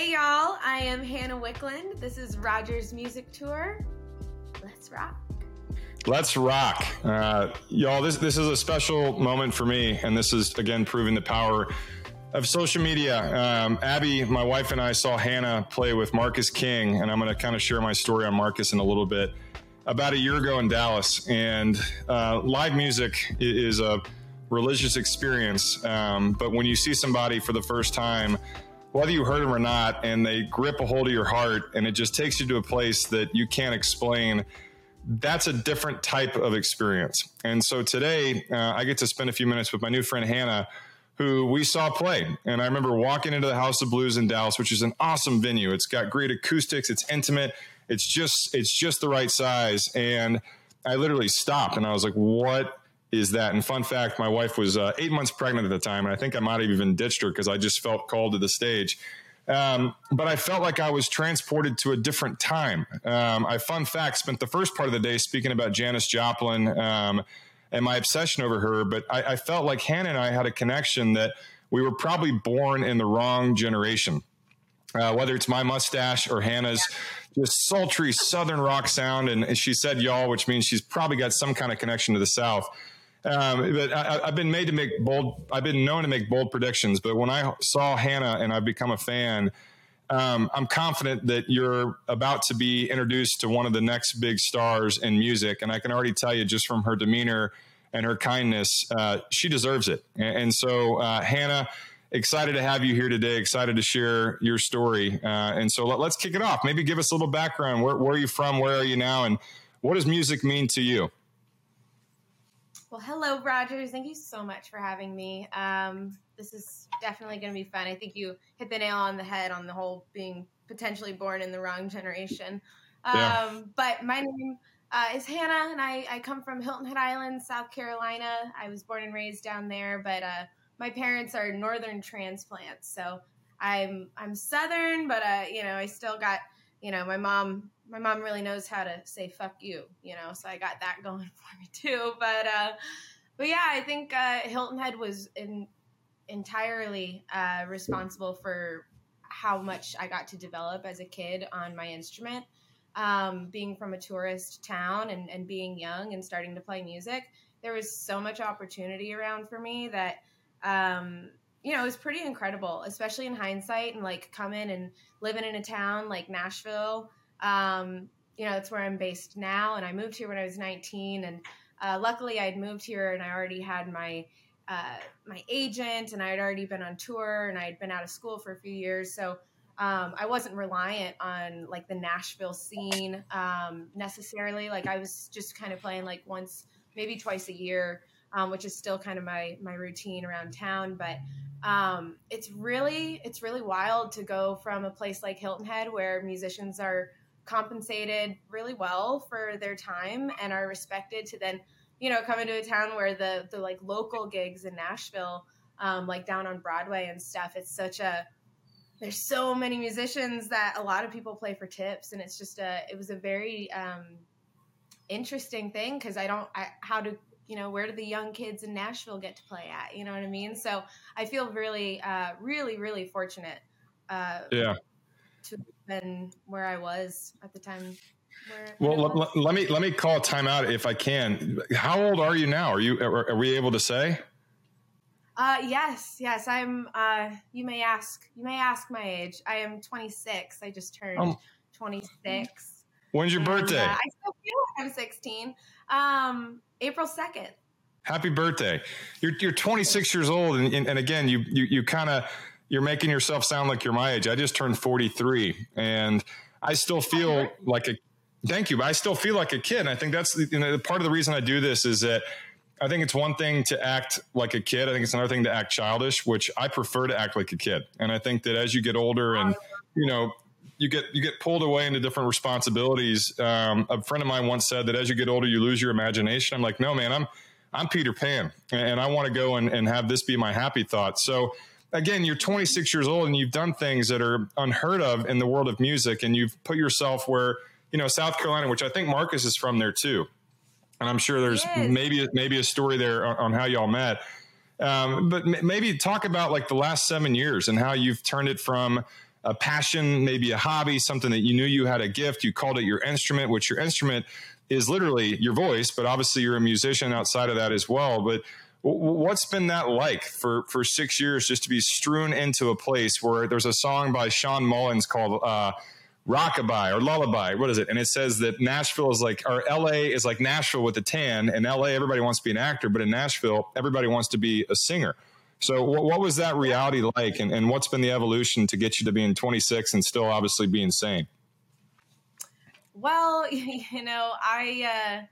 Hey y'all, I am Hannah Wicklund. This is Rogers Music Tour. Let's rock. Let's rock. Uh, y'all, this, this is a special moment for me, and this is, again, proving the power of social media. Um, Abby, my wife, and I saw Hannah play with Marcus King, and I'm going to kind of share my story on Marcus in a little bit. About a year ago in Dallas, and uh, live music is a religious experience. Um, but when you see somebody for the first time, whether you heard them or not, and they grip a hold of your heart, and it just takes you to a place that you can't explain that's a different type of experience. And so today, uh, I get to spend a few minutes with my new friend Hannah, who we saw play. And I remember walking into the House of Blues in Dallas, which is an awesome venue. It's got great acoustics, it's intimate, it's just it's just the right size. And I literally stopped and I was like, "What is that?" And fun fact, my wife was uh, eight months pregnant at the time, and I think I might have even ditched her because I just felt called to the stage. Um, but I felt like I was transported to a different time. Um, I, fun fact, spent the first part of the day speaking about Janis Joplin um, and my obsession over her. But I, I, felt like Hannah and I had a connection that we were probably born in the wrong generation. Uh, whether it's my mustache or Hannah's just sultry Southern rock sound. And she said y'all, which means she's probably got some kind of connection to the South. Um, but I, have been made to make bold. I've been known to make bold predictions. But when I saw Hannah and I've become a fan, um, I'm confident that you're about to be introduced to one of the next big stars in music. And I can already tell you just from her demeanor and her kindness, uh, she deserves it. And, and so, uh, Hannah, excited to have you here today. Excited to share your story. Uh, and so let, us kick it off. Maybe give us a little background. Where, where are you from? Where are you now? And what does music mean to you? Well, hello, Rogers. Thank you so much for having me. Um, this is definitely going to be fun. I think you hit the nail on the head on the whole being potentially born in the wrong generation. Um, yeah. But my name uh, is Hannah, and I, I, come from Hilton Head Island, South Carolina. I was born and raised down there, but uh, my parents are northern transplants, so I'm I'm southern, but uh, you know I still got you know my mom my mom really knows how to say fuck you, you know, so I got that going for me too. But uh but yeah, I think uh Hilton Head was in, entirely uh responsible for how much I got to develop as a kid on my instrument. Um, being from a tourist town and, and being young and starting to play music, there was so much opportunity around for me that um, you know, it was pretty incredible, especially in hindsight and like coming and living in a town like Nashville um, you know, that's where I'm based now. And I moved here when I was 19. And uh, luckily, I'd moved here and I already had my uh, my agent, and I had already been on tour, and I had been out of school for a few years. So um, I wasn't reliant on like the Nashville scene um, necessarily. Like I was just kind of playing like once, maybe twice a year, um, which is still kind of my my routine around town. But um, it's really it's really wild to go from a place like Hilton Head where musicians are compensated really well for their time and are respected to then you know come into a town where the the like local gigs in Nashville um, like down on Broadway and stuff it's such a there's so many musicians that a lot of people play for tips and it's just a it was a very um, interesting thing because I don't I, how do you know where do the young kids in Nashville get to play at you know what I mean? So I feel really uh, really really fortunate uh, yeah to been where I was at the time. well, let, let, me let me call a timeout if I can. How old are you now? Are you are, are we able to say? Uh, yes, yes. I'm. Uh, you may ask. You may ask my age. I am 26. I just turned um, 26. When's your and, birthday? Uh, I still feel like I'm 16. Um, April 2nd. Happy birthday! You're you're 26 years old, and, and, and again, you you you kind of you're making yourself sound like you're my age. I just turned 43 and I still feel like a thank you, but I still feel like a kid. And I think that's you know part of the reason I do this is that I think it's one thing to act like a kid. I think it's another thing to act childish, which I prefer to act like a kid. And I think that as you get older and you know you get you get pulled away into different responsibilities. Um, a friend of mine once said that as you get older, you lose your imagination. I'm like, no, man, I'm I'm Peter Pan, and I want to go and, and have this be my happy thought. So again, you're 26 years old and you've done things that are unheard of in the world of music, and you've put yourself where you know South Carolina, which I think Marcus is from there too, and I'm sure there's maybe maybe a story there on, on how y'all met. Um, but m- maybe talk about like the last seven years and how you've turned it from a passion, maybe a hobby, something that you knew you had a gift. You called it your instrument, which your instrument is literally your voice, but obviously you're a musician outside of that as well. But what's been that like for for six years just to be strewn into a place where there's a song by Shawn Mullins called uh, Rockabye or Lullaby? What is it? And it says that Nashville is like, or LA is like Nashville with a tan. In LA, everybody wants to be an actor, but in Nashville, everybody wants to be a singer. So, what, what was that reality like, and, and what's been the evolution to get you to being 26 and still obviously being sane? Well, you know, I uh,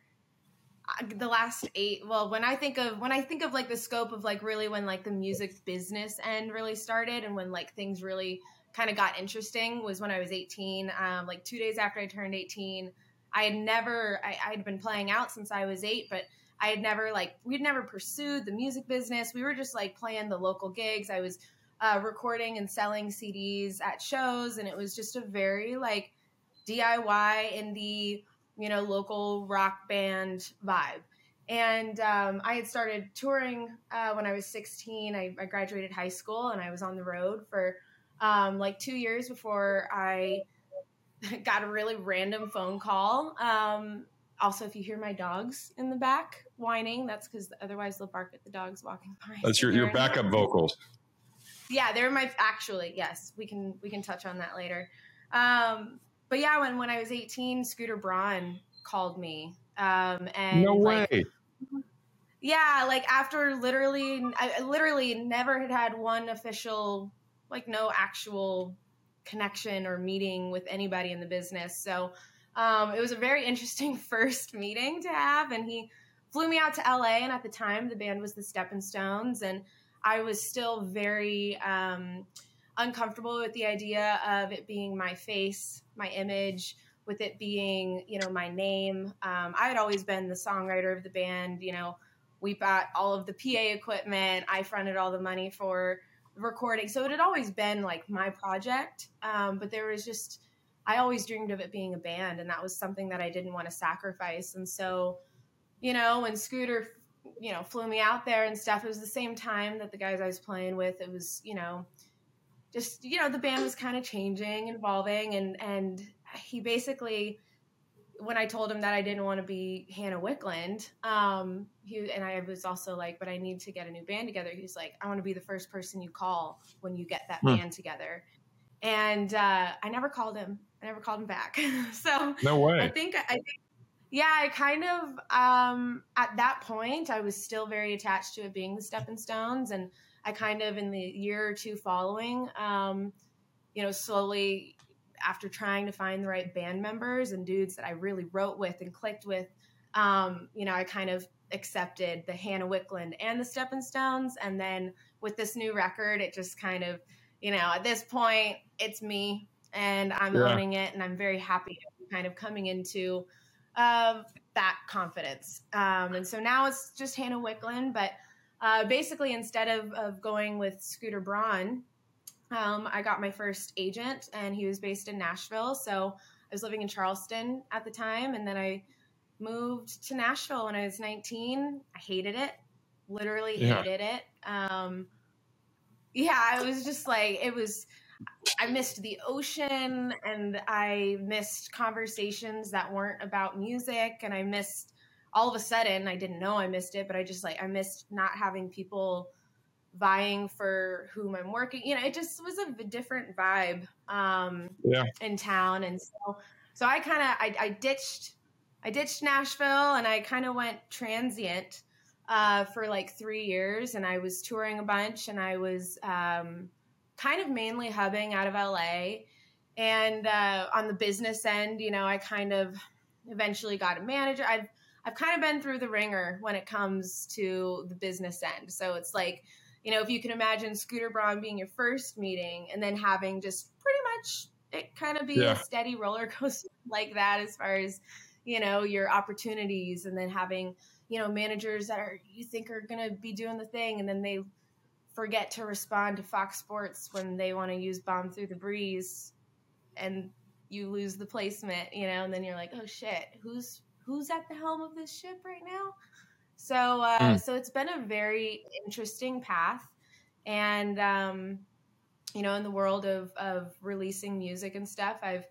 the last eight. Well, when I think of when I think of like the scope of like really when like the music business end really started, and when like things really kind of got interesting was when I was 18. Um, like two days after I turned 18, I had never I, had been playing out since I was eight, but I had never like we'd never pursued the music business. We were just like playing the local gigs. I was uh, recording and selling CDs at shows, and it was just a very like DIY indie, you know, local rock band vibe. And um, I had started touring uh, when I was 16. I, I, graduated high school and I was on the road for um, like two years before I got a really random phone call. Um, also, if you hear my dogs in the back whining, that's because otherwise they'll bark at the dogs walking by. That's your, your backup vocals. Yeah, they're my actually yes. We can we can touch on that later. Um, but yeah, when when I was 18, Scooter Braun called me. Um, and no way. Like, yeah, like after literally, I literally never had had one official, like no actual connection or meeting with anybody in the business. So um, it was a very interesting first meeting to have, and he flew me out to LA. And at the time, the band was the Stepping Stones, and I was still very um, uncomfortable with the idea of it being my face, my image, with it being, you know, my name. Um, I had always been the songwriter of the band. You know, we bought all of the PA equipment. I fronted all the money for recording. So it had always been like my project. Um, but there was just, I always dreamed of it being a band. And that was something that I didn't want to sacrifice. And so, you know, when Scooter, you know, flew me out there and stuff, it was the same time that the guys I was playing with, it was, you know, just you know the band was kind of changing evolving and and he basically when i told him that i didn't want to be hannah wicklund um he and i was also like but i need to get a new band together he's like i want to be the first person you call when you get that hmm. band together. And uh i never called him i never called him back. So no way. I think i think yeah i kind of um at that point i was still very attached to it being the stepping stones and I kind of in the year or two following, um, you know, slowly after trying to find the right band members and dudes that I really wrote with and clicked with, um, you know, I kind of accepted the Hannah Wicklund and the Stepping Stones. And then with this new record, it just kind of, you know, at this point, it's me and I'm yeah. owning it. And I'm very happy kind of coming into uh, that confidence. Um, and so now it's just Hannah Wicklund, but uh, basically, instead of, of going with Scooter Braun, um, I got my first agent, and he was based in Nashville. So I was living in Charleston at the time, and then I moved to Nashville when I was 19. I hated it, literally hated yeah. it. Um, yeah, I was just like, it was. I missed the ocean, and I missed conversations that weren't about music, and I missed all of a sudden I didn't know I missed it, but I just like I missed not having people vying for whom I'm working. You know, it just was a different vibe um, yeah. in town, and so so I kind of I, I, ditched I ditched Nashville and I kind of went transient uh, for like three years, and I was touring a bunch, and I was um, kind of mainly hubbing out of LA. And uh, on the business end, you know, I kind of eventually got a manager. I've I've kind of been through the ringer when it comes to the business end. So it's like, you know, if you can imagine Scooter Braun being your first meeting and then having just pretty much it kind of be yeah. a steady roller coaster like that as far as, you know, your opportunities and then having, you know, managers that are you think are going to be doing the thing and then they forget to respond to Fox Sports when they want to use bomb through the breeze and you lose the placement, you know, and then you're like, oh shit, who's who's at the helm of this ship right now? So, uh, mm. so it's been a very interesting path, and um, you know, in the world of of releasing music and stuff, I've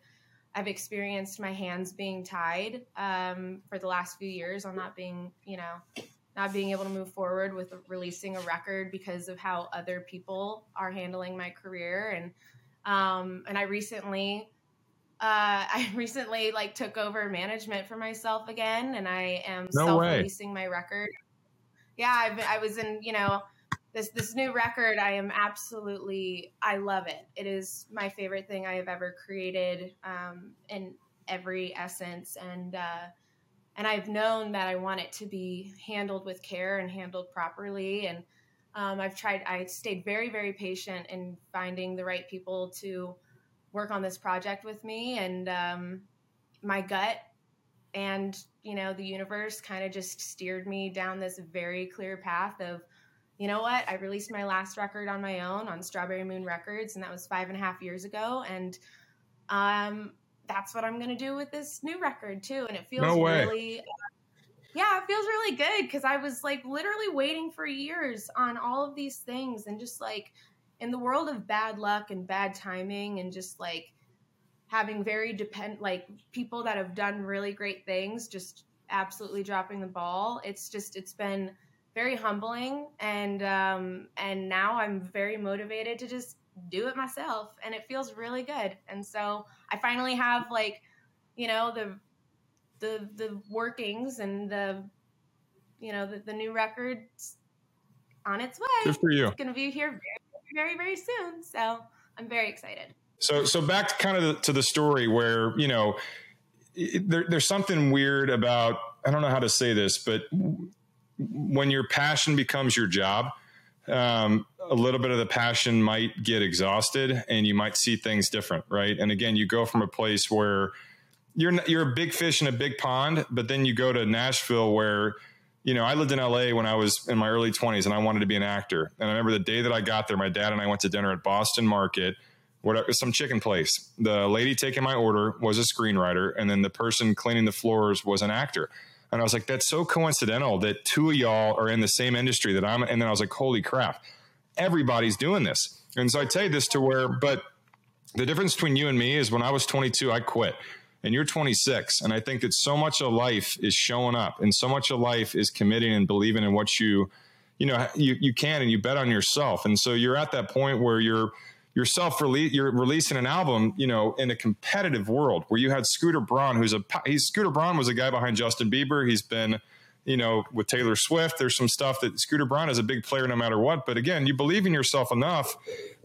I've experienced my hands being tied um, for the last few years on not being, you know, not being able to move forward with releasing a record because of how other people are handling my career and um, and I recently uh, I recently like took over management for myself again and I am No self-releasing my record. Yeah, I've, I was in, you know, this this new record i am absolutely i love it it is my favorite thing i have ever created um, in every essence and uh, and i've known that i want it to be handled with care and handled properly and um, i've tried i stayed very very patient in finding the right people to work on this project with me and um, my gut and you know the universe kind of just steered me down this very clear path of you know what? I released my last record on my own on Strawberry Moon Records, and that was five and a half years ago. And um, that's what I'm going to do with this new record too. And it feels No really, yeah, it feels really good because I was like literally waiting for years on all of these things, and just like in the world of bad luck and bad timing, and just like having very depend like people that have done really great things, just absolutely dropping the ball. It's just it's been very humbling and um, and now I'm very motivated to just do it myself and it feels really good and so I finally have like you know the the the workings and the you know the, the new record on its way Good for you. it's going to be here very, very soon so I'm very excited So, so back to kind of the, to the story where you know there, there's something weird about I don't know how to say this, but when your passion becomes your job, um, a little bit of the passion might get exhausted, and you might see things different, right? And again, you go from a place where you're you're a big fish in a big pond, but then you go to Nashville where you know, I lived in LA when I was in my early 20s and I wanted to be an actor. And I remember the day that I got there, my dad and I went to dinner at Boston Market, whatever, some chicken place. The lady taking my order was a screenwriter, and then the person cleaning the floors was an actor. And I was like, that's so coincidental that two of y'all are in the same industry that I'm. And then I was like, holy crap, everybody's doing this. And so I tell you this to where, but the difference between you and me is when I was 22, I quit and you're 26 and i think that so much of life is showing up and so much of life is committing and believing in what you you know you, you can and you bet on yourself. And so you're at that point where you're you're self release you're releasing an album you know in a competitive world where you had scooter braun who's a he's scooter braun was a guy behind justin bieber. He's been you know with taylor swift. There's some stuff that scooter braun is a big player no matter what. But again you believe in yourself enough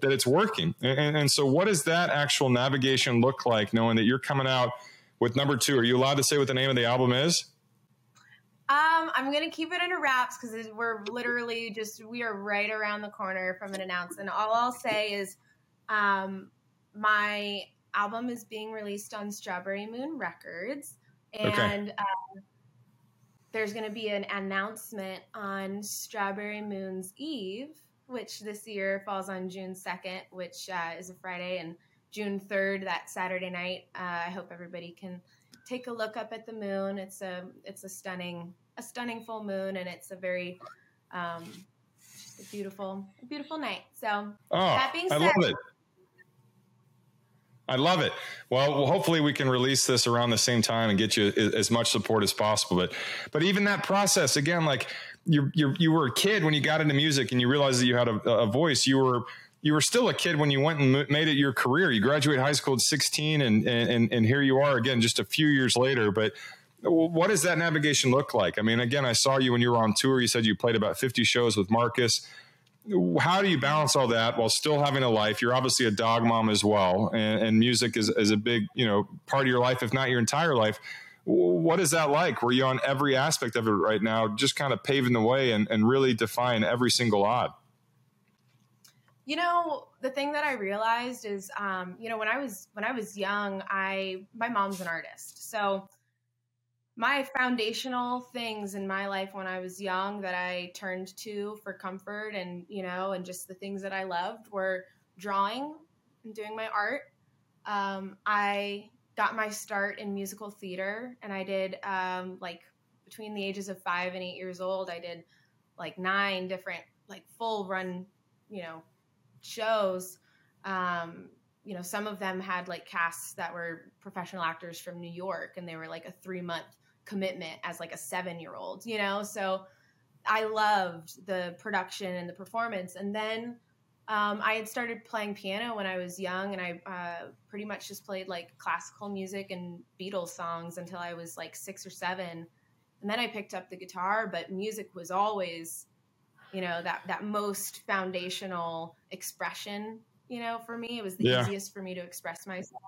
that it's working. And, and so what does that actual navigation look like knowing that you're coming out with number two are you allowed to say what the name of the album is Um, I'm gonna keep it under wraps because we're literally just we are right around the corner from an announcement. All I'll say is, um, my album is being released on Strawberry Moon Records, and um, there's gonna be an announcement on Strawberry Moon's Eve, which this year falls on June 2nd, which uh, is a Friday, and June 3rd, that Saturday night. Uh, I hope everybody can take a look up at the moon. It's a it's a stunning a stunning full moon, and it's a very um, just a beautiful a beautiful night. So oh that being i love it I love it. Well, well, hopefully we can release this around the same time and get you as much support as possible. But, but even that process, again, like you, you, you were a kid when you got into music and you realized that you had a, a voice. You were, you were still a kid when you went and made it your career. You graduated high school at 16 and, and, and here you are again, just a few years later. But what does that navigation look like? I mean, again, I saw you when you were on tour. You said you played about 50 shows with Marcus how do you balance all that while still having a life? You're obviously a dog mom as well, and, and music is, is a big, you know, part of your life, if not your entire life. What is that like? Were you on every aspect of it right now, just kind of paving the way and, and really defying every single odd? You know, the thing that I realized is, um, you know, when I was when I was young, I my mom's an artist, so my foundational things in my life when I was young that I turned to for comfort and you know, and just the things that I loved were drawing and doing my art. Um, I got my start in musical theater, and I did um, like between the ages of five and eight years old. I did like nine different like full run, you know, shows um, you know, some of them had like casts that were professional actors from New York and they were like a three month commitment as like a seven year old, you know? So I loved the production and the performance. And then um, I had started playing piano when I was young and I uh, pretty much just played like classical music and Beatles songs until I was like six or seven. And then I picked up the guitar, but music was always, you know, that, that most foundational expression you know, for me. It was the yeah. easiest for me to express myself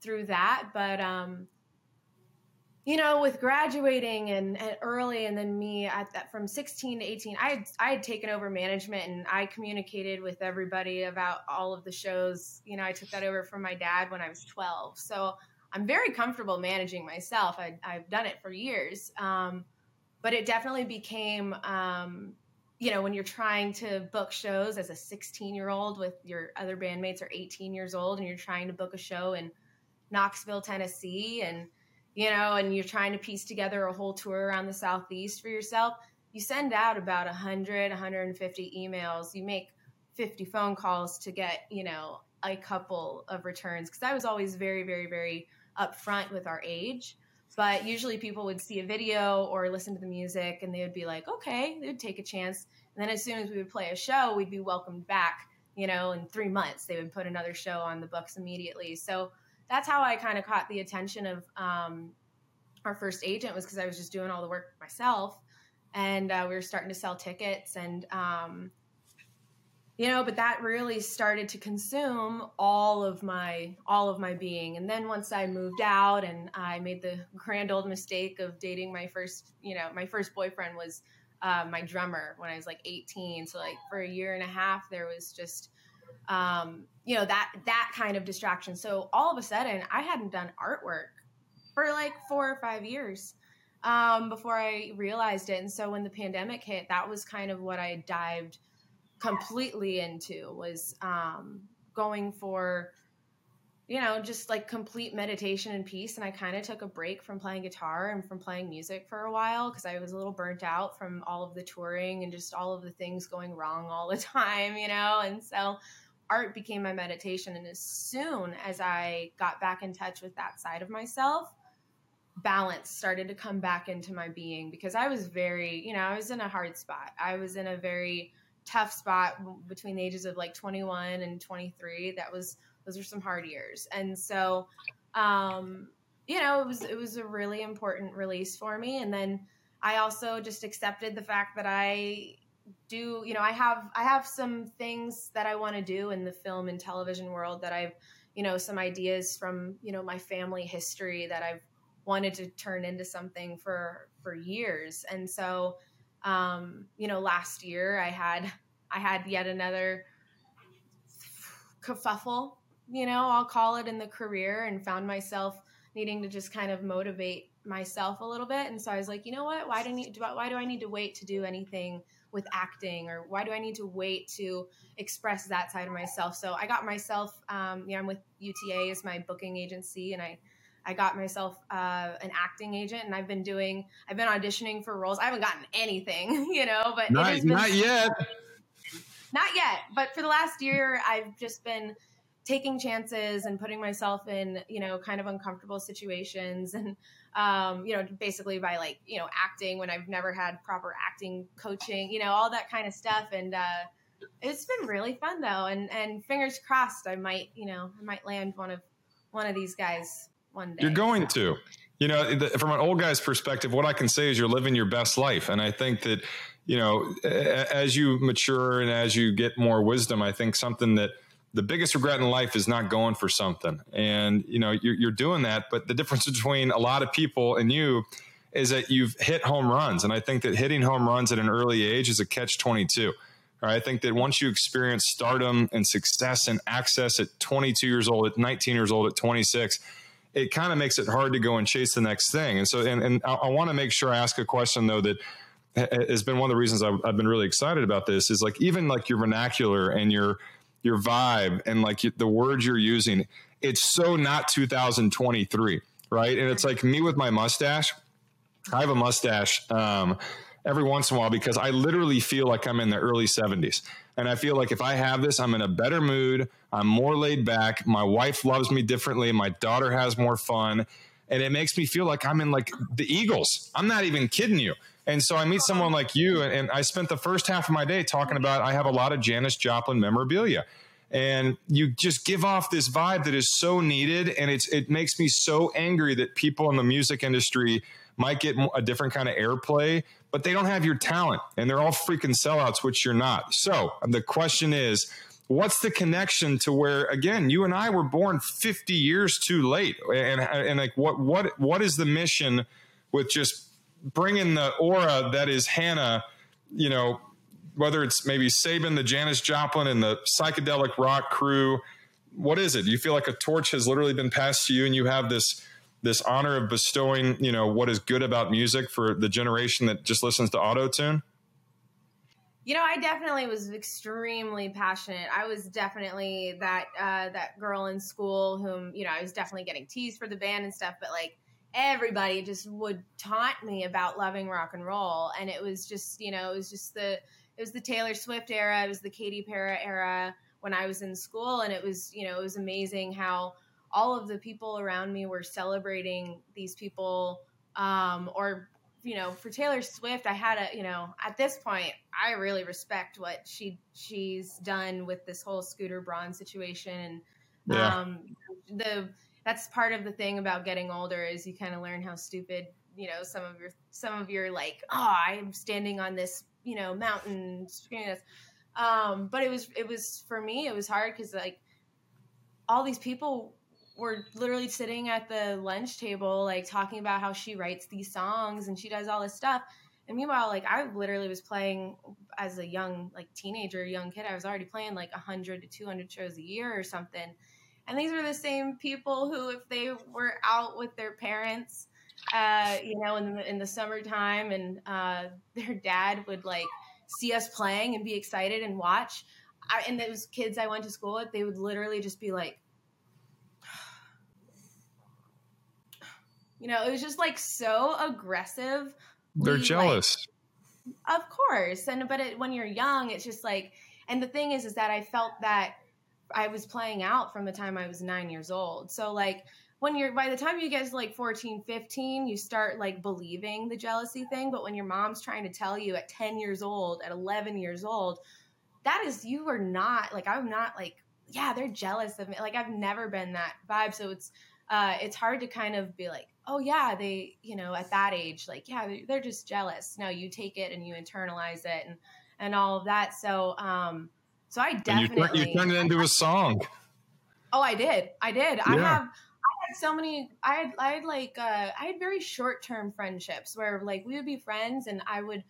through that. But, um, you know, with graduating and, and, early, and then me at that from 16 to 18, I had, I had taken over management and I communicated with everybody about all of the shows. You know, I took that over from my dad when I was 12. So I'm very comfortable managing myself. I, have done it for years. Um, but it definitely became um, you know, when you're trying to book shows as a 16 year old with your other bandmates are 18 years old and you're trying to book a show in Knoxville, Tennessee, and, you know, and you're trying to piece together a whole tour around the Southeast for yourself, you send out about 100, 150 emails. You make 50 phone calls to get, you know, a couple of returns. Cause I was always very, very, very upfront with our age. But usually people would see a video or listen to the music and they would be like, okay, they would take a chance. And then as soon as we would play a show, we'd be welcomed back, you know, in three months, they would put another show on the books immediately. So that's how I kind of caught the attention of um, our first agent was because I was just doing all the work myself. And uh, we were starting to sell tickets and, um, you know but that really started to consume all of my all of my being. And then once i moved out and i made the grand old mistake of dating my first you know my first boyfriend was uh, my drummer when i was like 18 so like for a year and a half there was just um, you know that that kind of distraction. So all of a sudden i hadn't done artwork for like four or five years um, before i realized it. And so when the pandemic hit that was kind of what i dived completely into was um, going for you know just like complete meditation and peace. And i kind of took a break from playing guitar and from playing music for a while because i was a little burnt out from all of the touring and just all of the things going wrong all the time you know? And so art became my meditation. And as soon as i got back in touch with that side of myself balance started to come back into my being because i was very you know i was in a hard spot. I was in a very tough spot between the ages of like 21 and 23 that was those were some hard years. And so um you know it was it was a really important release for me. And then i also just accepted the fact that i do you know i have i have some things that i want to do in the film and television world that i've you know some ideas from you know my family history that i've wanted to turn into something for for years. And so um, you know, last year I had I had yet another kerfuffle, you know, I'll call it in the career, and found myself needing to just kind of motivate myself a little bit. And so I was like, you know what? Why do I need why do I need to wait to do anything with acting, or why do I need to wait to express that side of myself? So I got myself, um, you know, I'm with UTA as my booking agency, and I I got myself uh, an acting agent, and I've been doing. I've been auditioning for roles. I haven't gotten anything, you know, but not, been, not yet. Not yet, but for the last year, I've just been taking chances and putting myself in, you know, kind of uncomfortable situations, and um, you know, basically by like, you know, acting when I've never had proper acting coaching, you know, all that kind of stuff, and. uh it's been really fun though and and fingers crossed i might you know i might land one of one of these guys one day. You're going to. You know, the, from an old guy's perspective, what I can say is you're living your best life. And I think that, you know, as you mature and as you get more wisdom, I think something that the biggest regret in life is not going for something. And, you know, you're, you're doing that. But the difference between a lot of people and you is that you've hit home runs. And I think that hitting home runs at an early age is a catch 22. Right? I think that once you experience stardom and success and access at 22 years old, at 19 years old, at 26, it kind of makes it hard to go and chase the next thing. And so, and, and I, I want to make sure I ask a question though that has been one of the reasons I've, I've, been really excited about this is like even like your vernacular and your your vibe and like the words you're using. It's so not 2023, right? And it's like me with my mustache. I have a mustache um, every once in a while because I literally feel like I'm in the early 70s. And I feel like if I have this, I'm in a better mood. I'm more laid back. My wife loves me differently. My daughter has more fun. And it makes me feel like I'm in like the Eagles. I'm not even kidding you. And so I meet someone like you, and I spent the first half of my day talking about I have a lot of Janis Joplin memorabilia and you just give off this vibe that is so needed and it's it makes me so angry that people in the music industry might get a different kind of airplay but they don't have your talent and they're all freaking sellouts which you're not so the question is what's the connection to where again you and I were born 50 years too late and and like what what what is the mission with just bringing the aura that is Hannah you know whether it's maybe Sabin, the Janis Joplin, and the psychedelic rock crew. What is it? You feel like a torch has literally been passed to you, and you have this this honor of bestowing, you know, what is good about music for the generation that just listens to auto tune? You know, I definitely was extremely passionate. I was definitely that uh, that girl in school whom you know I was definitely getting teased for the band and stuff, but like everybody just would taunt me about loving rock and roll, and it was just you know it was just the it was the Taylor Swift era, it was the Katy Perry era when I was in school, and it was you know it was amazing how all of the people around me were celebrating these people, um, or you know for Taylor Swift, I had a you know at this point I really respect what she she's done with this whole Scooter Braun situation, and yeah. um, the that's part of the thing about getting older is you kind of learn how stupid you know some of your some of your like oh i'm standing on this you know mountain um but it was it was for me it was hard because like all these people were literally sitting at the lunch table like talking about how she writes these songs and she does all this stuff and meanwhile like i literally was playing as a young like teenager young kid i was already playing like 100 to 200 shows a year or something and these were the same people who if they were out with their parents uh, you know, in the, in the summertime, and uh, their dad would like see us playing and be excited and watch. I, and those kids I went to school with, they would literally just be like, you know, it was just like so aggressive. They're jealous. Like, of course, and but it, when you're young, it's just like, and the thing is, is that I felt that I was playing out from the time I was nine years old. So like when you're by the time you get to like 14 15 you start like believing the jealousy thing but when your mom's trying to tell you at 10 years old at 11 years old that is you are not like i'm not like yeah they're jealous of me like i've never been that vibe so it's uh it's hard to kind of be like oh yeah they you know at that age like yeah they're just jealous. No you take it and you internalize it and and all of that. So um so i definitely and you, you turned it into a song. Oh i did. I did. Yeah. i have I had so many I had I had like uh I had very short term friendships where like we would be friends and I would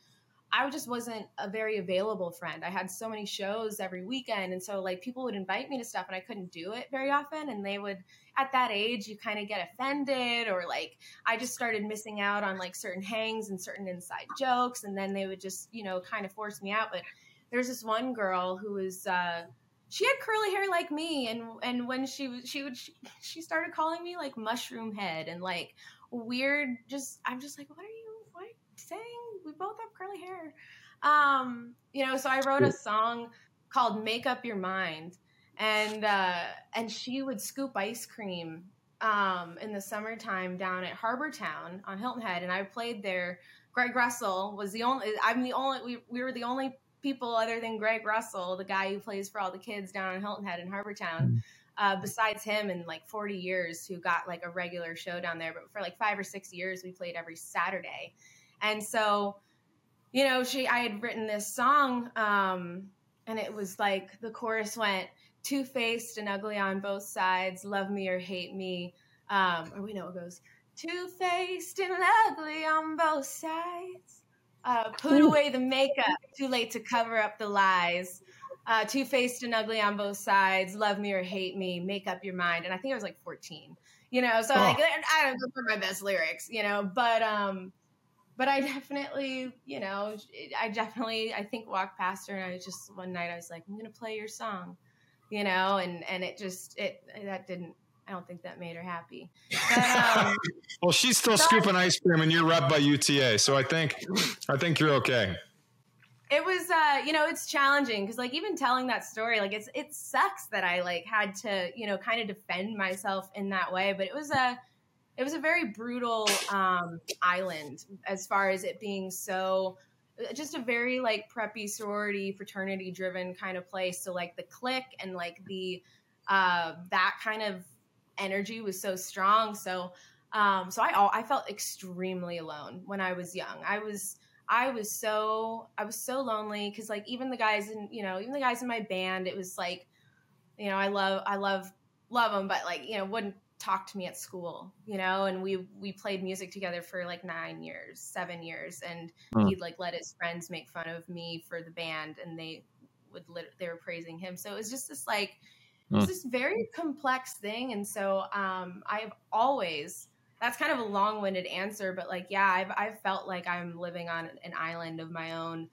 I just wasn't a very available friend. I had so many shows every weekend and so like people would invite me to stuff and I couldn't do it very often and they would at that age you kind of get offended or like I just started missing out on like certain hangs and certain inside jokes and then they would just, you know, kind of force me out but there's this one girl who was uh she had curly hair like me and and when she was she would she, she started calling me like mushroom head and like weird just i'm just like what are you saying we both have curly hair um you know so i wrote a song called make up your mind and uh and she would scoop ice cream um in the summertime down at harbor town on hilton head and i played there greg russell was the only i'm the only we, we were the only people other than Greg Russell, the guy who plays for all the kids down on Hilton Head in Harbortown, mm. uh, besides him in like 40 years who got like a regular show down there. But for like five or six years, we played every Saturday. And so, you know, she, I had written this song, um, and it was like the chorus went, two faced and ugly on both sides, love me or hate me. Um, or we know it goes, two faced and ugly on both sides uh, put away the makeup. Too late to cover up the lies. Uh, Two faced and ugly on both sides. Love me or hate me. Make up your mind. And I think I was like 14. You know, so oh. like I don't know my best lyrics. You know, but um, but I definitely, you know, I definitely, I think walked past her and I was just one night I was like, I'm gonna play your song, you know, and and it just it that didn't I don't think that made her happy. But, um, well, she's still scooping ice cream, and you're rep by UTA, so I think I think you're okay. it was uh you know it's challenging because like even telling that story like it's it sucks that i like had to you know kind of defend myself in that way but it was a it was a very brutal um island as far as it being so uh, just a very like preppy sorority fraternity driven kind of place. So like the click and like the uh that kind of energy was so strong. So um so i i felt extremely alone when i was young. I was I was so I was so lonely because like even the guys in you know even the guys in my band it was like you know I love I love love them but like you know wouldn't talk to me at school you know and we we played music together for like nine years seven years and mm. he'd like let his friends make fun of me for the band and they would lit- they were praising him so it was just this like mm. it's this very complex thing and so um I've always that's kind of a long-winded answer but like yeah I've, I've felt like i'm living on an island of my own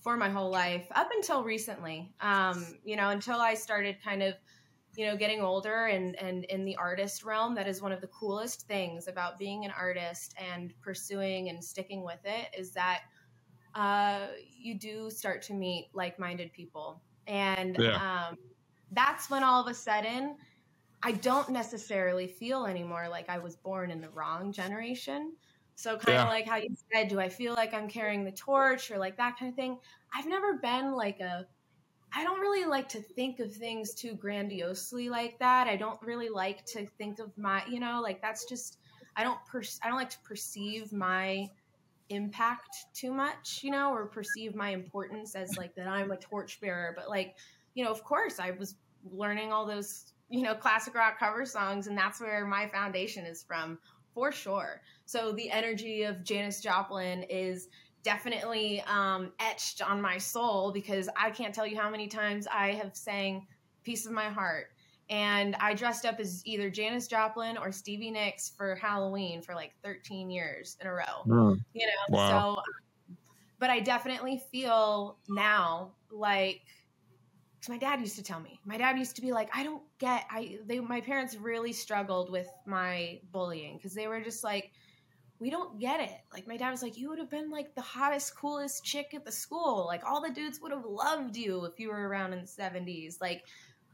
for my whole life up until recently um, you know until i started kind of you know getting older and and in the artist realm that is one of the coolest things about being an artist and pursuing and sticking with it is that uh, you do start to meet like-minded people and yeah. um, that's when all of a sudden I don't necessarily feel anymore like I was born in the wrong generation. So kind yeah. of like how you said, do I feel like I'm carrying the torch or like that kind of thing? I've never been like a I don't really like to think of things too grandiosely like that. I don't really like to think of my, you know, like that's just I don't per, I don't like to perceive my impact too much, you know, or perceive my importance as like that I'm a torchbearer, but like, you know, of course I was learning all those you know, classic rock cover songs, and that's where my foundation is from for sure. So the energy of Janis Joplin is definitely um, etched on my soul because I can't tell you how many times I have sang "Piece of My Heart." And I dressed up as either Janis Joplin or Stevie Nicks for Halloween for like 13 years in a row. Mm. You know, wow. so but I definitely feel now like because my dad used to tell me my dad used to be like i don't get i they my parents really struggled with my bullying because they were just like we don't get it. Like my dad was like you would have been like the hottest coolest chick at the school. Like all the dudes would have loved you if you were around in the 70s like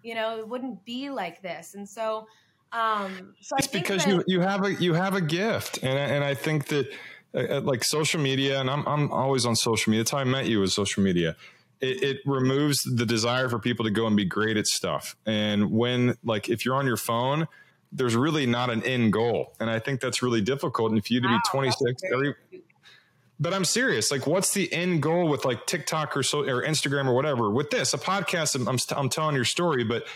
you know it wouldn't be like this. And so um so it's because that, you you have a you have a gift. And and i think that uh, uh, like social media and I'm I'm always on social media. That's how I met you was social media. It, it, removes the desire for people to go and be great at stuff. And when, like, if you're on your phone, there's really not an end goal. And I think that's really difficult. And for you to wow, be 26, every, but I'm serious. Like, what's the end goal with like TikTok or so or Instagram or whatever? With this, a podcast, I'm, I'm, I'm telling your story, but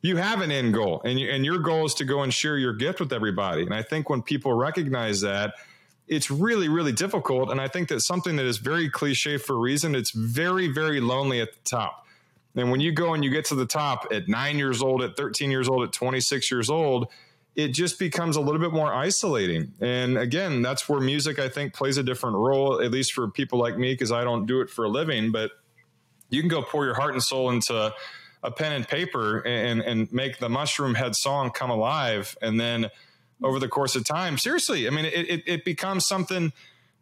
you have an end goal, and you, and your goal is to go and share your gift with everybody. And I think when people recognize that, it's really, really difficult. And I think that something that is very cliche for a reason, it's very, very lonely at the top. And when you go and you get to the top at nine years old, at 13 years old, at 26 years old, it just becomes a little bit more isolating. And again, that's where music, I think, plays a different role, at least for people like me, because I don't do it for a living. But you can go pour your heart and soul into a pen and paper and, and make the mushroom head song come alive. And then over the course of time. Seriously, I mean, it, it, it becomes something.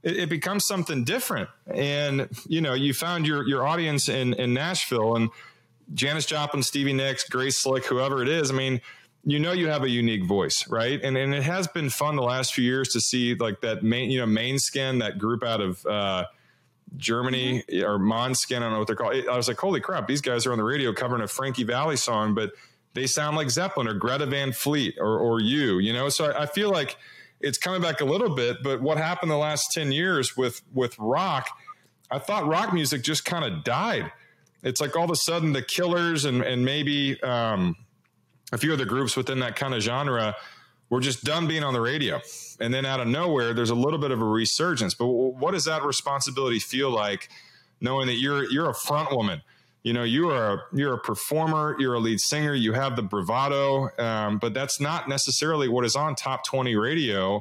It, it, becomes something different, and you know, you found your your audience in in Nashville, and Janis Joplin, Stevie Nicks, Grace Slick, whoever it is. I mean, you know, you have a unique voice, right? And and it has been fun the last few years to see like that main, you know, main skin that group out of. Uh, Germany mm-hmm. or Måneskin, I don't know what they're called. I was like, holy crap, these guys are on the radio covering a Frankie Valli song, but they sound like Zeppelin or Greta Van Fleet or, or you, you know? So I, I feel like it's coming back a little bit, but what happened the last 10 years with, with rock, I thought rock music just kind of died. It's like all of a sudden the killers and, and maybe um, a few other groups within that kind of genre were just done being on the radio. And then out of nowhere, there's a little bit of a resurgence. But what does that responsibility feel like knowing that you're, you're a front woman? You know you are a, you're a performer you're a lead singer you have the bravado um, but that's not necessarily what is on top 20 radio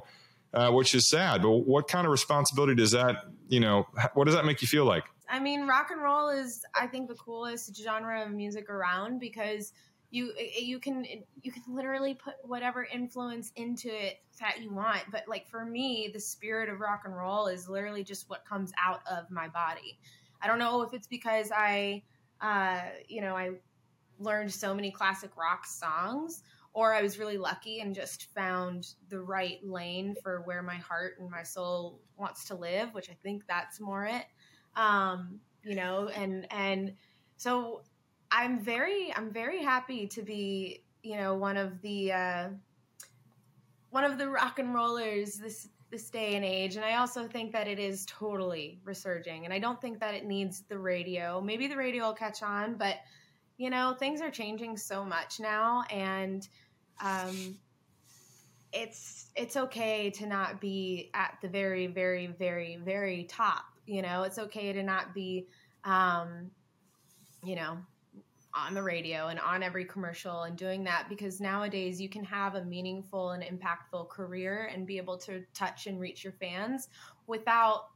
uh, which is sad. But what kind of responsibility does that you know what does that make you feel like? I mean rock and roll is i think the coolest genre of music around because you you can you can literally put whatever influence into it that you want. But like for me the spirit of rock and roll is literally just what comes out of my body. I don't know if it's because I, uh, you know, I learned so many classic rock songs or I was really lucky and just found the right lane for where my heart and my soul wants to live, which I think that's more it. Um, you know, and and so I'm very I'm very happy to be, you know, one of the uh one of the rock and rollers this this day and age and i also think that it is totally resurging and i don't think that it needs the radio. Maybe the radio will catch on but you know things are changing so much now and um, it's it's okay to not be at the very very very very top you know? It's okay to not be um, you know on the radio and on every commercial and doing that because nowadays you can have a meaningful and impactful career and be able to touch and reach your fans without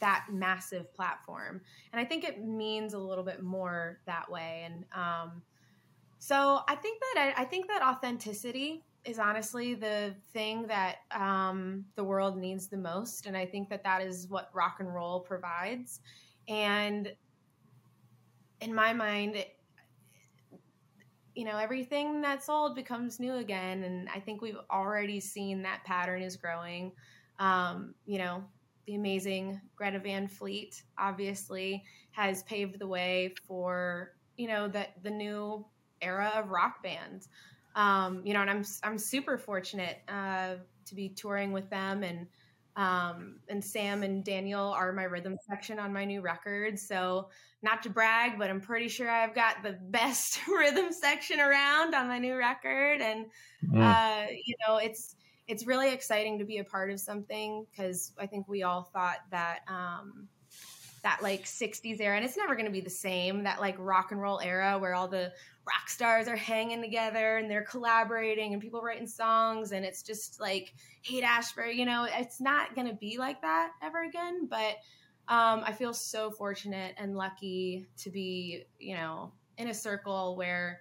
that massive platform. And i think it means a little bit more that way. And um, so I think that I, I, think that authenticity is honestly the thing that um, the world needs the most, and I think that that is what rock and roll provides. And in my mind, you know, everything that's old becomes new again, and I think we've already seen that pattern is growing. Um, you know, the amazing Greta Van Fleet obviously has paved the way for you know that the new era of rock bands. Um, you know, and I'm I'm super fortunate uh, to be touring with them, and um, and Sam and Daniel are my rhythm section on my new record. So, not to brag, but I'm pretty sure I've got the best rhythm section around on my new record, and mm. uh, you know, it's it's really exciting to be a part of something because I think we all thought that. Um, that like 60s era and it's never going to be the same that like rock and roll era where all the rock stars are hanging together and they're collaborating and people writing songs and it's just like Haight Ashbury, you know, it's not going to be like that ever again. But um, I feel so fortunate and lucky to be, you know, in a circle where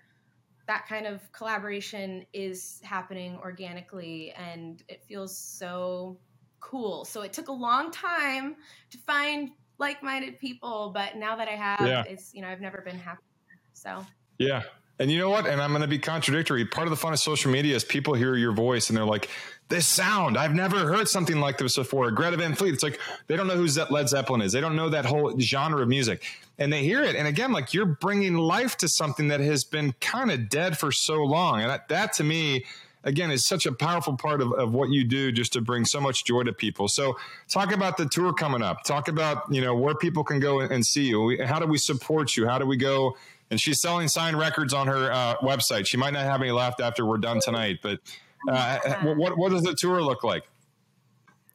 that kind of collaboration is happening organically and it feels so cool. So it took a long time to find like-minded people, but now that I have, yeah. it's, you know, I've never been happier. So yeah. And you know what? And I'm going to be contradictory. Part of the fun of social media is people hear your voice and they're like, this sound, I've never heard something like this before. Greta Van Fleet. It's like, they don't know who Led Zeppelin is. They don't know that whole genre of music and they hear it. And again, like you're bringing life to something that has been kind of dead for so long. And that, that to me, again, is such a powerful part of, of what you do just to bring so much joy to people. So talk about the tour coming up. Talk about, you know, where people can go and see you. How do we support you? How do we go and she's selling signed records on her uh, website. She might not have any left after we're done tonight, but uh, what what does the tour look like?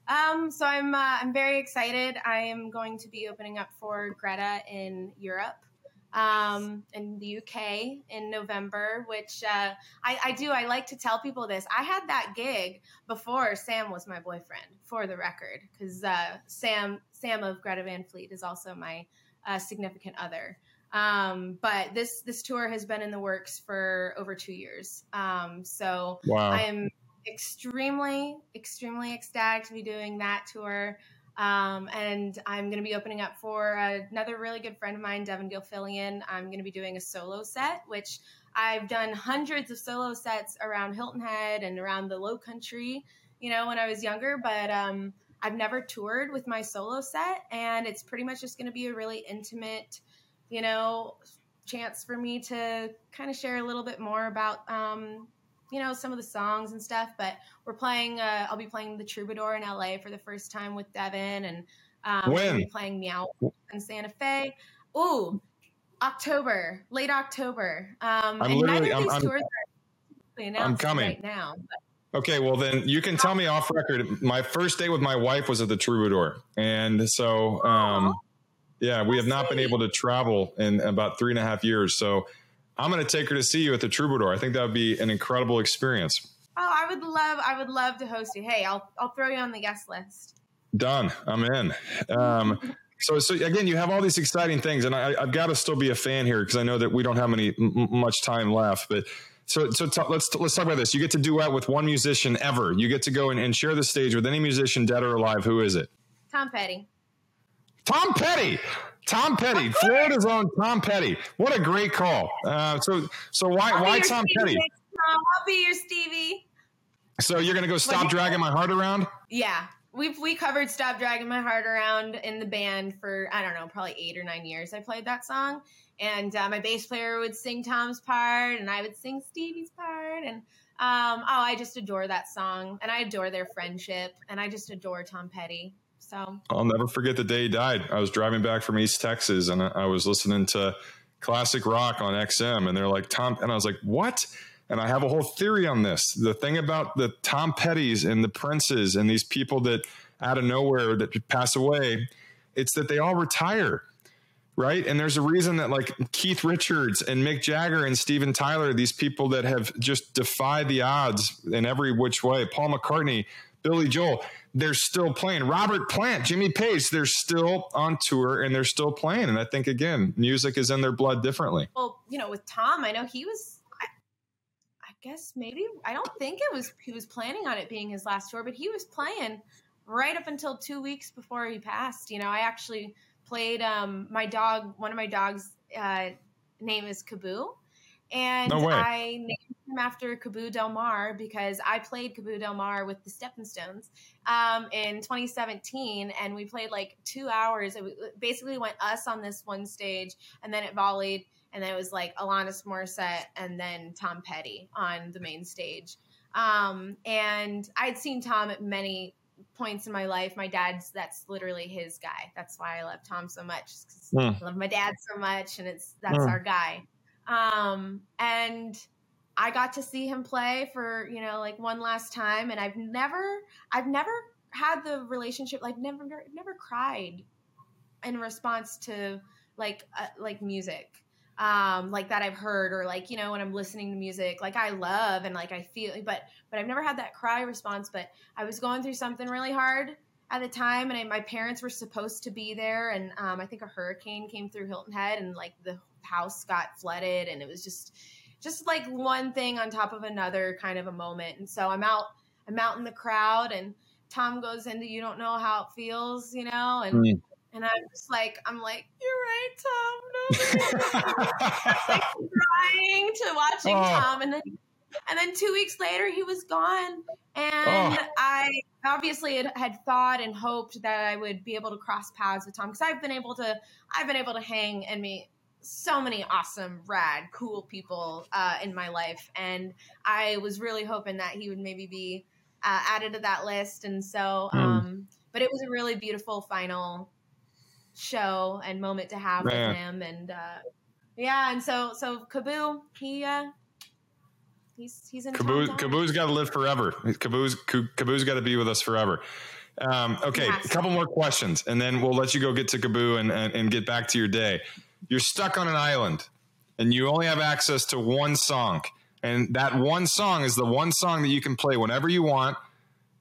Um, so I'm uh, I'm very excited. I am going to be opening up for Greta in Europe, um, in the UK in November. Which uh, I, I do. I like to tell people this. I had that gig before Sam was my boyfriend, for the record, because uh, Sam Sam of Greta Van Fleet is also my uh, significant other. Um, but this this tour has been in the works for over two years. Um, so wow. I am extremely extremely ecstatic to be doing that tour. Um, and I'm going to be opening up for another really good friend of mine, Devon Gilfillian. I'm going to be doing a solo set, which I've done hundreds of solo sets around Hilton Head and around the Low Country, you know, when I was younger. But um, I've never toured with my solo set, and it's pretty much just going to be a really intimate you know, chance for me to kind of share a little bit more about, um, you know, some of the songs and stuff. But we're playing, uh, I'll be playing the Troubadour in LA for the first time with Devon, and um, when? I'll be playing Meow in Santa Fe. Ooh, October, late October. Um, I'm literally, I'm, I'm, I'm, coming right now. But. Okay, well then you can tell me off record. My first day with my wife was at the Troubadour, and so um, yeah, we have not been able to travel in about three and a half years. So I'm going to take her to see you at the Troubadour. I think that would be an incredible experience. Oh, I would love, I would love to host you. Hey, I'll, I'll throw you on the guest list. Done. I'm in. Um, so, so again, you have all these exciting things, and I, have got to still be a fan here because I know that we don't have any m- much time left. But so, so t- let's let's talk about this. You get to duet with one musician ever. You get to go and, and share the stage with any musician, dead or alive. Who is it? Tom Petty. Tom Petty. Tom Petty, Florida's own Tom Petty. What a great call. Uh, so, so why I'll why Tom Stevie Petty? I'll be your Stevie. So you're gonna go stop dragging my heart around? Yeah, we've we covered "Stop Dragging My Heart Around" in the band for I don't know, probably eight or nine years. I played that song, and uh, my bass player would sing Tom's part, and I would sing Stevie's part, and um, oh, I just adore that song, and I adore their friendship, and I just adore Tom Petty. So I'll never forget the day he died. I was driving back from East Texas, and I was listening to classic rock on XM, and they're like Tom, and I was like, what? And I have a whole theory on this. The thing about the Tom Petty's and the Princes and these people that out of nowhere that pass away, it's that they all retire right? And there's a reason that like Keith Richards and Mick Jagger and Steven Tyler, these people that have just defied the odds in every which way, Paul McCartney, Billy Joel, they're still playing. Robert Plant, Jimmy Page, they're still on tour and they're still playing. And I think again, music is in their blood differently. Well, you know, with Tom, I know he was I, I guess maybe I don't think it was he was planning on it being his last tour, but he was playing right up until 2 weeks before he passed. You know, I actually played um, my dog. One of my dogs' uh, name is Kaboo, and No. I named him after KAABOO Del Mar because I played KAABOO Del Mar with the Steppin Stones um, in 2017, and we played like two hours. It basically went us on this one stage, and then it volleyed, and then it was like Alanis Morissette and then Tom Petty on the main stage. Um, and I'd seen Tom at many points in my life. My dad's that's literally his guy. That's why I love Tom so much. Mm. I love my dad so much, and it's that's Mm. our guy. Um, and I got to see him play for you know like one last time, and I've never I've never had the relationship like never never cried in response to like uh, like music um like that I've heard or like you know when I'm listening to music like I love and like I feel but but I've never had that cry response but I was going through something really hard at the time and I, my parents were supposed to be there and um, I think a hurricane came through Hilton Head and like the house got flooded and it was just just like one thing on top of another kind of a moment and so I'm out I'm out in the crowd and Tom goes into you don't know how it feels you know and Mm. and I'm just like I'm like you're right Tom no like crying to watching Oh. Tom, and then and then two weeks later he was gone, and Oh. I obviously had, had thought and hoped that I would be able to cross paths with Tom because I've been able to I've been able to hang and meet so many awesome, rad, cool people uh, in my life, and I was really hoping that he would maybe be uh, added to that list, and so. Hmm. Um, but it was a really beautiful final show and moment to have Man. with him, and uh, yeah, and so so Kaboo, he uh he's he's in Kaboo. Kaboo's got to live forever. Kaboo's Kaboo's got to be with us forever. Um, okay, Yes. a couple more questions, and then we'll let you go get to Kaboo and, and, and get back to your day. You're stuck on an island, and you only have access to one song, and that one song is the one song that you can play whenever you want.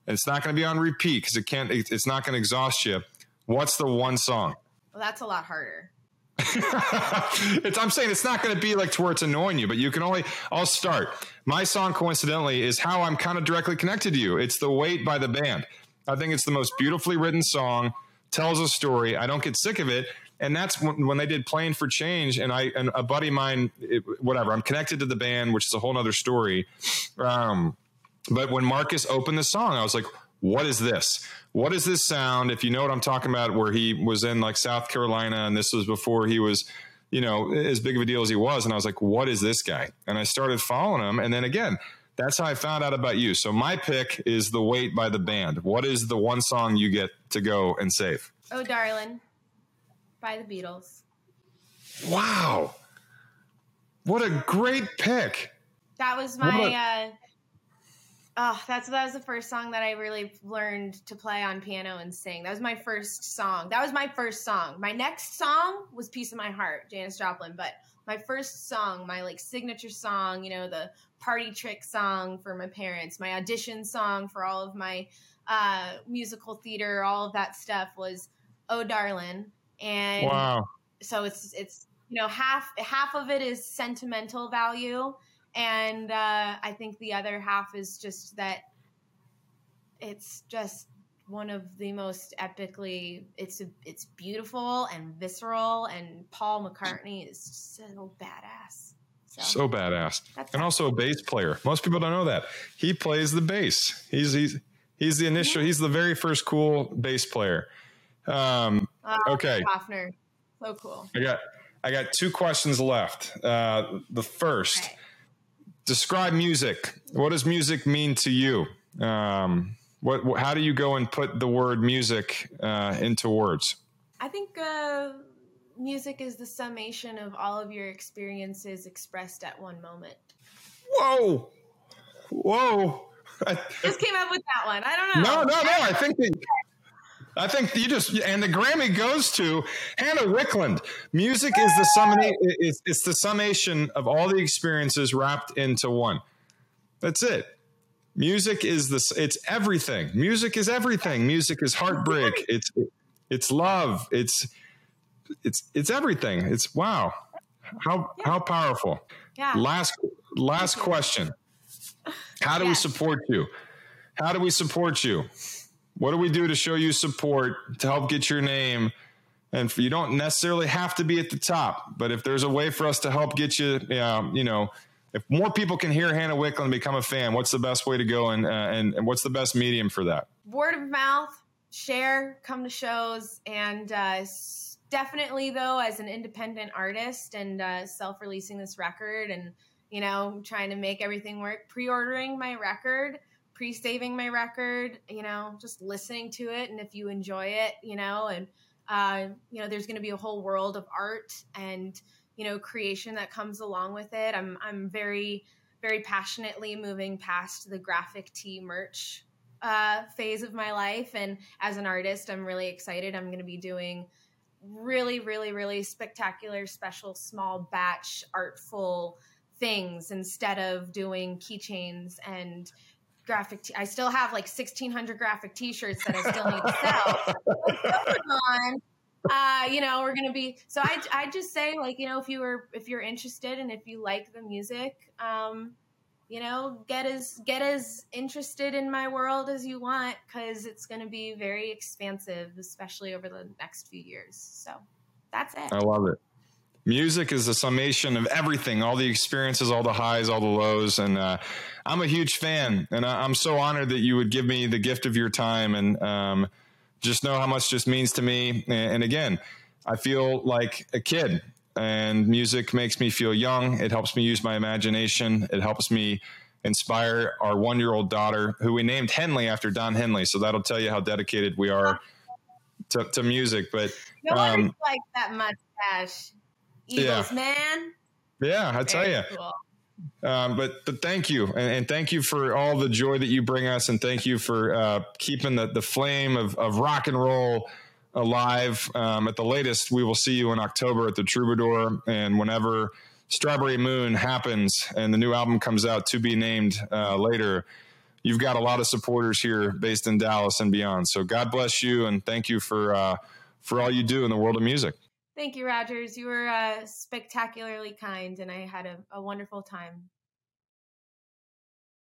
It's not going to be on repeat because it can't. It, it's not going to exhaust you. What's the one song? Well, that's a lot harder. it's, I'm saying it's not going to be like to where it's annoying you, but you can only. I'll start. My song, coincidentally, is how I'm kind of directly connected to you. It's "The Weight" by the band. I think it's the most beautifully written song. Tells a story. I don't get sick of it, and that's when, when they did "Playing for Change." And I and a buddy of mine, it, whatever. I'm connected to the band, which is a whole other story. Um, but when Marcus opened the song, I was like, what is this? What is this sound? If you know what I'm talking about, where he was in like South Carolina, and this was before he was, you know, as big of a deal as he was. And I was like, what is this guy? And I started following him. And then again, that's how I found out about you. So my pick is The Weight by the band. What is the one song you get to go and save? Oh, darling, by the Beatles. Wow. What a great pick. That was my. uh Oh, that's that was the first song that I really learned to play on piano and sing. That was my first song. That was my first song. My next song was "Piece of My Heart," Janis Joplin. But my first song, my like signature song, you know, the party trick song for my parents, my audition song for all of my uh, musical theater, all of that stuff was "Oh, Darlin'," and Wow. so it's it's you know half half of it is sentimental value and uh, i think the other half is just that it's just one of the most epically it's a, it's beautiful and visceral and Paul McCartney is so badass. So, so badass. and also a bass player. Most people don't know that. He plays the bass. He's he's he's the initial he's the very first cool bass player. Um, uh, okay. Hofner. So cool. I got I got two questions left. Uh, the first, okay. describe music. What does music mean to you? Um, what, how do you go and put the word music uh, into words? I think uh, music is the summation of all of your experiences expressed at one moment. Whoa, whoa! Just came up with that one. I don't know. No, no, no. I think that I think you just and the Grammy goes to Hannah Wicklund. Music is the summation. It's, it's the summation of all the experiences wrapped into one. That's it. Music is this. It's everything. Music is everything. Music is heartbreak. It's it's love. It's it's it's everything. It's wow. How yeah. how powerful. Yeah. Last last question. How do yes. we support you? How do we support you? What do we do to show you support to help get your name? And you don't necessarily have to be at the top, but if there's a way for us to help get you, uh, you know, if more people can hear Hannah Wicklund and become a fan, what's the best way to go and, uh, and, and what's the best medium for that? Word of mouth, share, come to shows, and uh, definitely though, as an independent artist and uh, self-releasing this record, and you know, trying to make everything work, pre-ordering my record pre-saving my record, you know, just listening to it and if you enjoy it, you know, and uh, you know, there's going to be a whole world of art and you know, creation that comes along with it. I'm I'm very very passionately moving past the graphic tee merch uh, phase of my life and as an artist, I'm really excited. I'm going to be doing really really really spectacular special small batch artful things instead of doing keychains and graphic. T- I still have like sixteen hundred graphic T-shirts that I still need to sell. Uh, you know, we're gonna be. So I, I just say like, you know, if you were, if you're interested and if you like the music, um, you know, get as get as interested in my world as you want because it's to be very expansive, especially over the next few years. So that's it. I love it music is the summation of everything all the experiences all the highs all the lows and uh, i'm a huge fan and I, am so honored that you would give me the gift of your time and um, just know how much this means to me and, and again i feel like a kid and music makes me feel young it helps me use my imagination it helps me inspire our one year old daughter who we named henley after don henley so that'll tell you how dedicated we are to, to music but no um, like that mustache Eagles, yeah. man. Yeah, I tell you. Cool. Um, but but thank you, and, and, thank you for all the joy that you bring us, and thank you for uh, keeping the the flame of of rock and roll alive. Um, at the latest, we will see you in October at the Troubadour, and whenever Strawberry Moon happens and the new album comes out to be named uh, later. You've got a lot of supporters here based in Dallas and beyond. So God bless you and thank you for uh, for all you do in the world of music. Thank you, Rogers. You were uh, spectacularly kind, and I had a, a wonderful time.